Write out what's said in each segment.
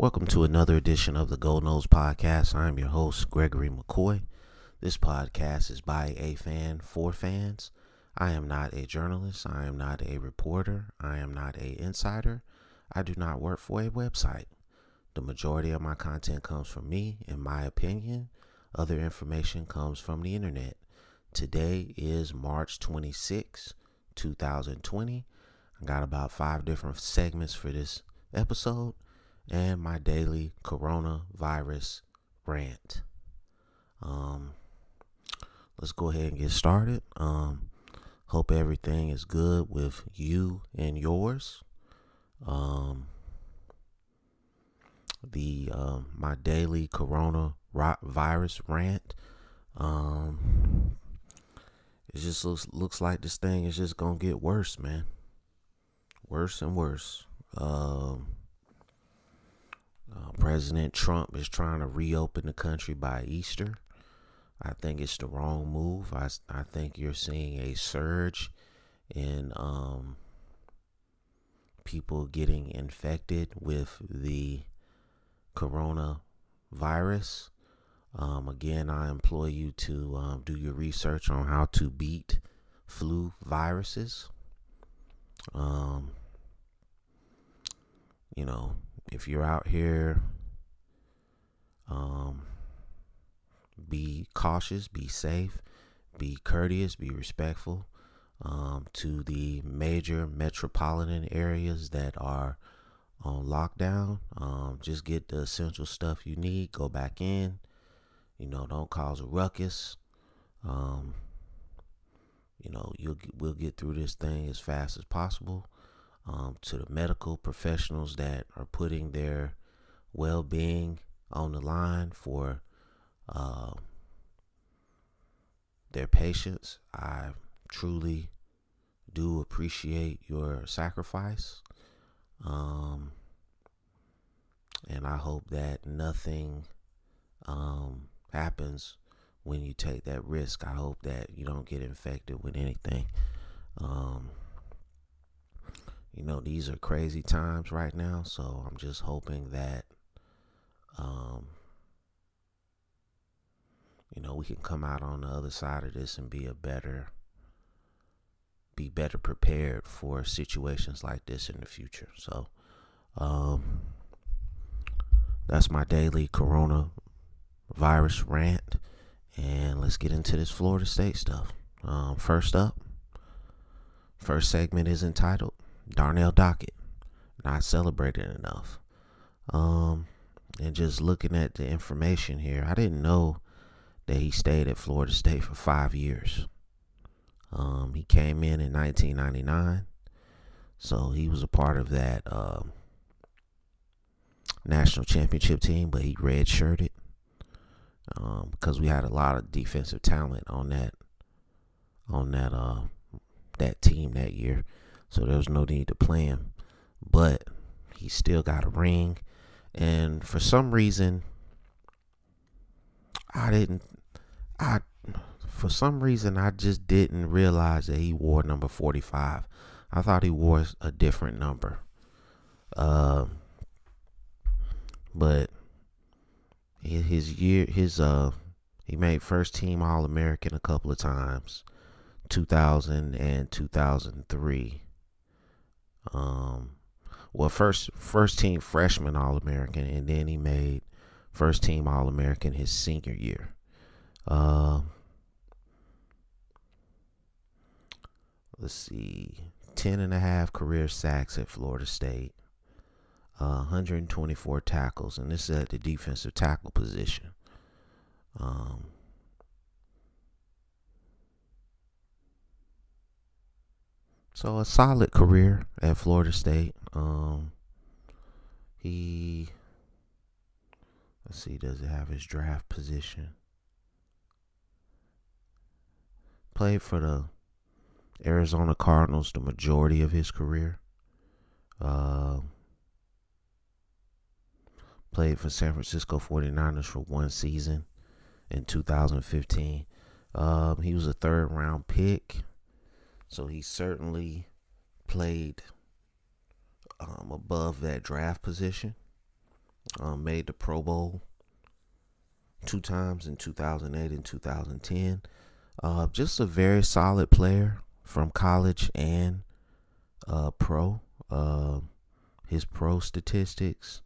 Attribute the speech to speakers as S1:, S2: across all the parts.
S1: Welcome to another edition of the Gold Nose Podcast. I'm your host, Gregory McCoy. This podcast is by a fan for fans. I am not a journalist. I am not a reporter. I am not a insider. I do not work for a website. The majority of my content comes from me, in my opinion. Other information comes from the internet. Today is March 26, 2020. I got about five different segments for this episode and my daily coronavirus rant. Um, let's go ahead and get started. Um, hope everything is good with you and yours. Um, the um, my daily coronavirus rant. Um, it just looks looks like this thing is just gonna get worse, man. Worse and worse. Um uh, President Trump is trying to reopen the country by Easter. I think it's the wrong move. I, I think you're seeing a surge in um, people getting infected with the coronavirus. Um, again, I implore you to um, do your research on how to beat flu viruses. Um, you know, if you're out here, um, be cautious, be safe, be courteous, be respectful um, to the major metropolitan areas that are on lockdown. Um, just get the essential stuff you need, go back in. You know, don't cause a ruckus. Um, you know, you'll we'll get through this thing as fast as possible um, to the medical professionals that are putting their well being on the line for uh, their patients. I truly do appreciate your sacrifice. Um, and I hope that nothing um, happens when you take that risk. I hope that you don't get infected with anything. Um, you know, these are crazy times right now, so I'm just hoping that um you know, we can come out on the other side of this and be a better be better prepared for situations like this in the future. So, um that's my daily corona virus rant and let's get into this Florida State stuff. Um first up, first segment is entitled Darnell Dockett not celebrated enough. Um, and just looking at the information here, I didn't know that he stayed at Florida State for five years. Um, he came in in 1999, so he was a part of that um, national championship team, but he redshirted um, because we had a lot of defensive talent on that on that uh, that team that year. So there was no need to play him. But he still got a ring. And for some reason, I didn't, I, for some reason, I just didn't realize that he wore number 45. I thought he wore a different number. Uh, but his year, his, uh, he made first team All American a couple of times, 2000 and 2003. Um, well, first first team freshman All American, and then he made first team All American his senior year. Uh, let's see, 10 and a half career sacks at Florida State, uh, 124 tackles, and this is at the defensive tackle position. Um, So a solid career at Florida State. Um, he let's see, does it have his draft position? Played for the Arizona Cardinals the majority of his career. Uh, played for San Francisco 49ers for one season in 2015. Um, he was a third round pick so he certainly played um, above that draft position. Um, made the Pro Bowl two times in 2008 and 2010. Uh, just a very solid player from college and uh, pro. Uh, his pro statistics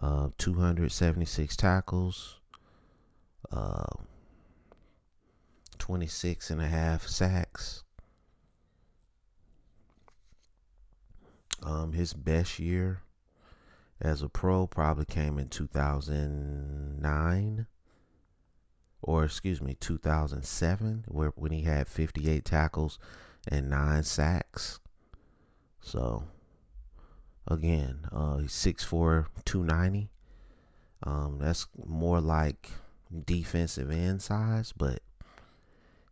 S1: uh, 276 tackles, uh, 26 and a half sacks. Um, his best year as a pro probably came in 2009 or excuse me 2007 where when he had 58 tackles and 9 sacks. So again uh he's 6'4 290 um that's more like defensive end size but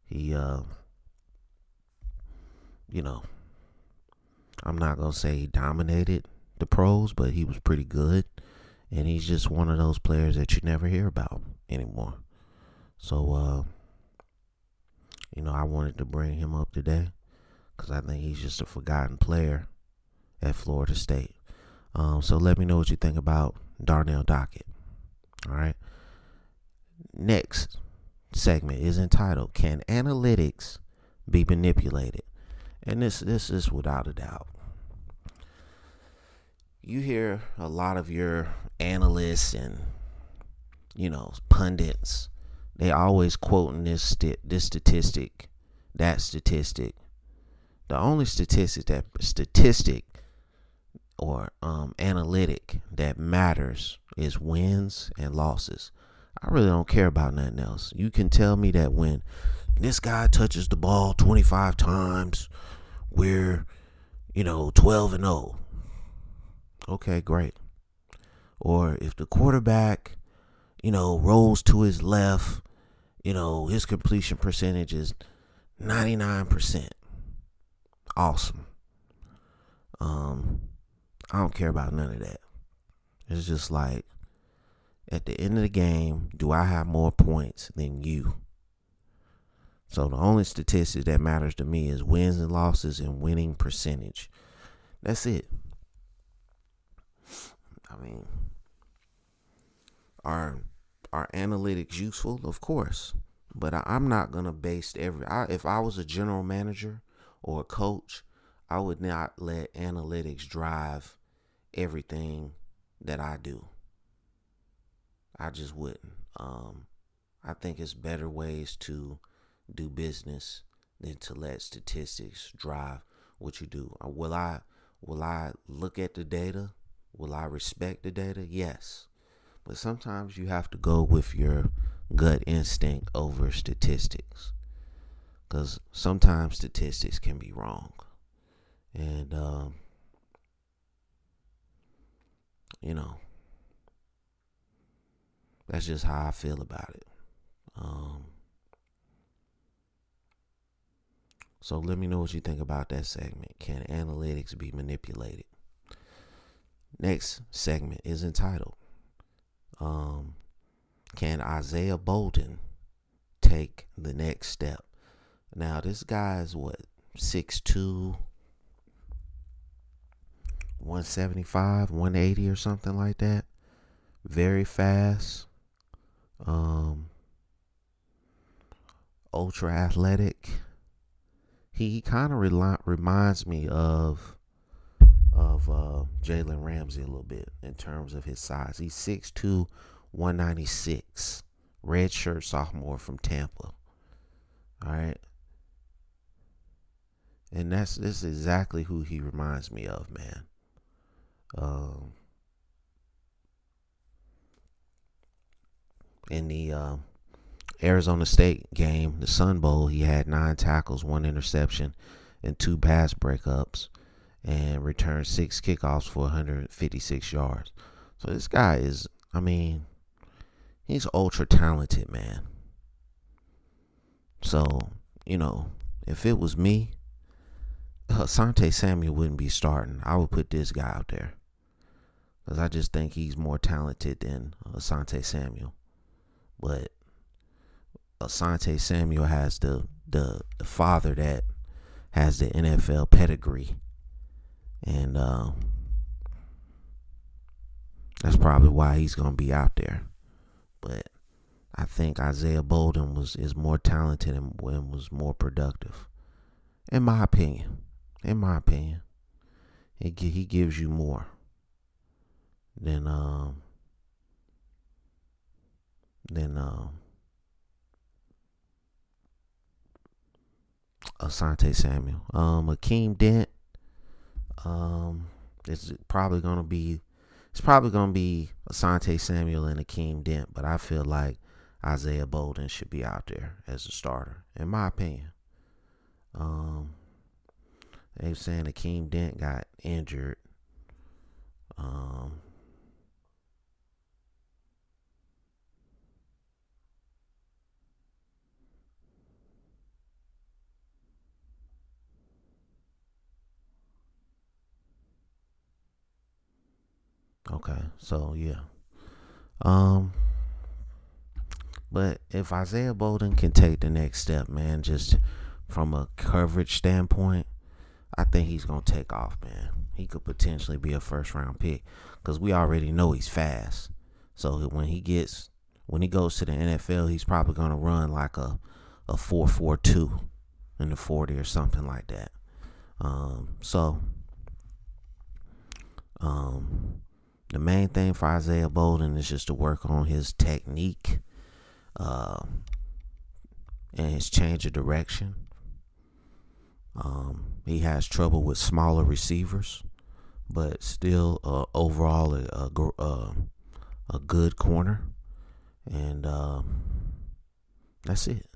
S1: he uh you know I'm not gonna say he dominated the pros, but he was pretty good. And he's just one of those players that you never hear about anymore. So, uh, you know, I wanted to bring him up today because I think he's just a forgotten player at Florida State. Um, so let me know what you think about Darnell Dockett. All right. Next segment is entitled "Can Analytics Be Manipulated?" And this this is without a doubt. You hear a lot of your analysts and you know pundits they always quoting this st- this statistic that statistic. The only statistic that statistic or um, analytic that matters is wins and losses. I really don't care about nothing else. You can tell me that when this guy touches the ball 25 times we're you know 12 and 0 Okay, great. Or if the quarterback, you know, rolls to his left, you know, his completion percentage is 99%. Awesome. Um, I don't care about none of that. It's just like at the end of the game, do I have more points than you? So the only statistic that matters to me is wins and losses and winning percentage. That's it. I mean, are are analytics useful? Of course, but I, am not gonna base every. I, if I was a general manager or a coach, I would not let analytics drive everything that I do. I just wouldn't. Um, I think it's better ways to do business than to let statistics drive what you do. Uh, will I will I look at the data Will I respect the data? Yes. But sometimes you have to go with your gut instinct over statistics. Because sometimes statistics can be wrong. And, um, you know, that's just how I feel about it. So let me know what you think about that segment. Can analytics be manipulated? Next segment is entitled um, Can Isaiah Bolden take the next step? Now, this guy is what, 6'2, 175, 180 or something like that. Very fast. Um, ultra athletic. He he kind of re- reminds me of of uh, Jalen Ramsey a little bit in terms of his size. He's 6'2, 196, red shirt sophomore from Tampa. All right. And that's this is exactly who he reminds me of, man. Um, in the uh, Arizona State game, the Sun Bowl, he had nine tackles, one interception, and two pass breakups and returned six kickoffs for 156 yards. So this guy is, I mean, he's ultra talented, man. So, you know, if it was me, uh, Asante Samuel wouldn't be starting. I would put this guy out there. Because I just think he's more talented than Asante Samuel. But Asante Samuel has the, the, the father that has the NFL pedigree and uh, That's probably why he's gonna be out there. But I think Isaiah Bolden was is more talented and, and was more productive, in my opinion. In my opinion, he he gives you more than um than um Asante Samuel. Um, Akeem Dent. Um, it's probably gonna be it's probably gonna be Asante Samuel and Akeem Dent, but I feel like Isaiah Bolden should be out there as a starter, in my opinion. Um, they're saying Akeem Dent got injured. Um, Okay, so yeah. Um but if Isaiah Bolden can take the next step, man, just from a coverage standpoint, I think he's gonna take off, man. He could potentially be a first round pick because we already know he's fast. So when he gets when he goes to the NFL, he's probably gonna run like a a four four two in the forty or something like that. Um, so um, the main thing for Isaiah Bolden is just to work on his technique uh, and his change of direction. Um, he has trouble with smaller receivers, but still uh, overall a, a, uh, a, good corner. And um, that's it.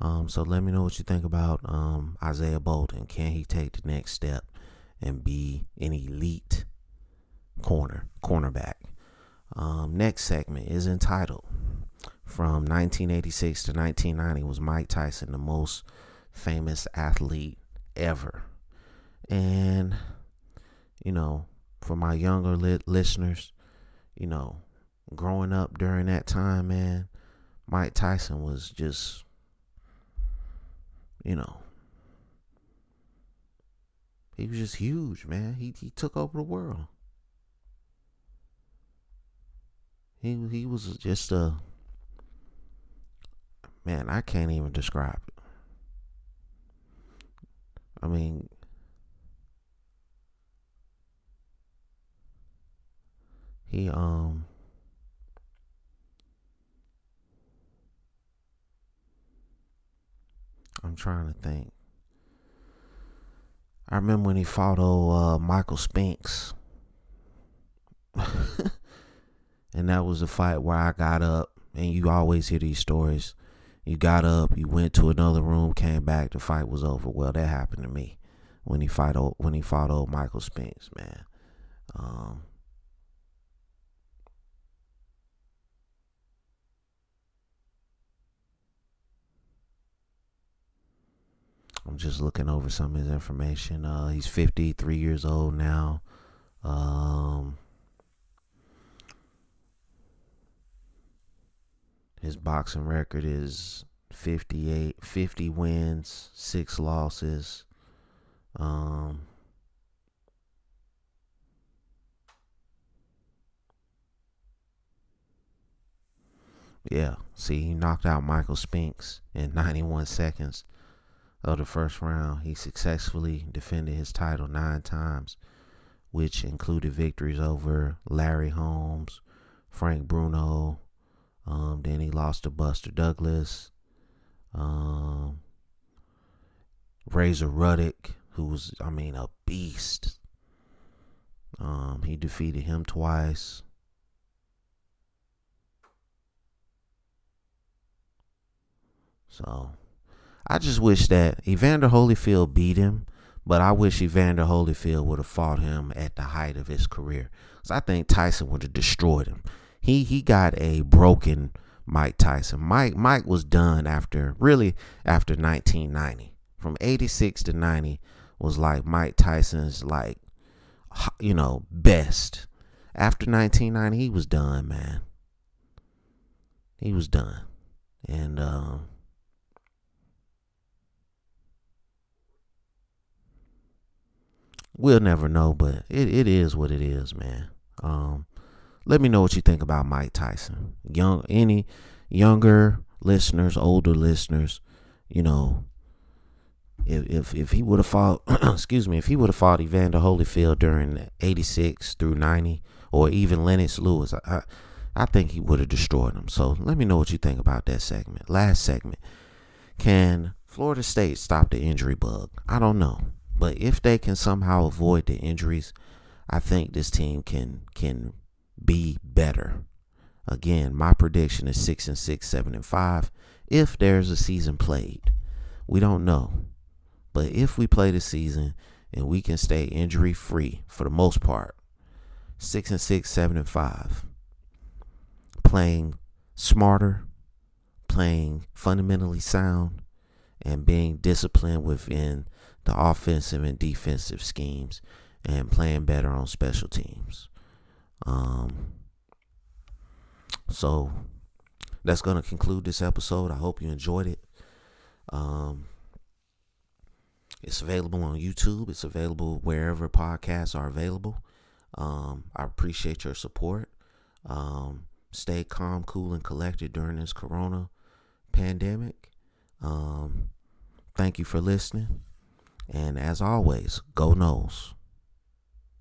S1: Um, so let me know what you think about um, Isaiah Bolden. Can he take the next step and be an elite corner, cornerback. Um, next segment is entitled From 1986 to 1990 was Mike Tyson the most famous athlete ever? And, you know, for my younger li- listeners, you know, growing up during that time, man, Mike Tyson was just, you know, he was just huge, man. He he took over the world. He he was just a man. I can't even describe it. I mean, he um. I'm trying to think. I remember when he fought old uh, Michael Spinks. And that was a fight where I got up, and you always hear these stories. You got up, you went to another room, came back, the fight was over. Well, that happened to me when he fight old, when he fought old Michael Spinks, man. Um, I'm just looking over some of his information. Uh, he's 53 years old now. Um, His boxing record is 58, 50 wins, six losses. Um, yeah, see, he knocked out Michael Spinks in 91 seconds of the first round. He successfully defended his title nine times, which included victories over Larry Holmes, Frank Bruno, um, then he lost to Buster Douglas. Um, Razor Ruddock, who was, I mean, a beast. Um, he defeated him twice. So, I just wish that Evander Holyfield beat him, but I wish Evander Holyfield would have fought him at the height of his career. Because I think Tyson would have destroyed him he he got a broken Mike Tyson. Mike Mike was done after really after 1990. From 86 to 90 was like Mike Tyson's like you know best. After 1990 he was done, man. He was done. And um we'll never know, but it, it is what it is, man. Um let me know what you think about Mike Tyson. Young, any younger listeners, older listeners, you know, if if, if he would have fought, excuse me, if he would have fought Evander Holyfield during '86 through '90, or even Lennox Lewis, I, I think he would have destroyed him. So let me know what you think about that segment. Last segment, can Florida State stop the injury bug? I don't know, but if they can somehow avoid the injuries, I think this team can can be better. Again, my prediction is six and six, seven and five. If there's a season played, we don't know. But if we play the season and we can stay injury free for the most part, six and six, seven and five, playing smarter, playing fundamentally sound, and being disciplined within the offensive and defensive schemes, and playing better on special teams. Um, so that's to conclude this episode. I hope you enjoyed it. Um, it's available on YouTube. It's available wherever podcasts are available. Um, I appreciate your support. Um, stay calm, cool, and collected during this corona pandemic. Um, thank you for listening. And as always, go Noles.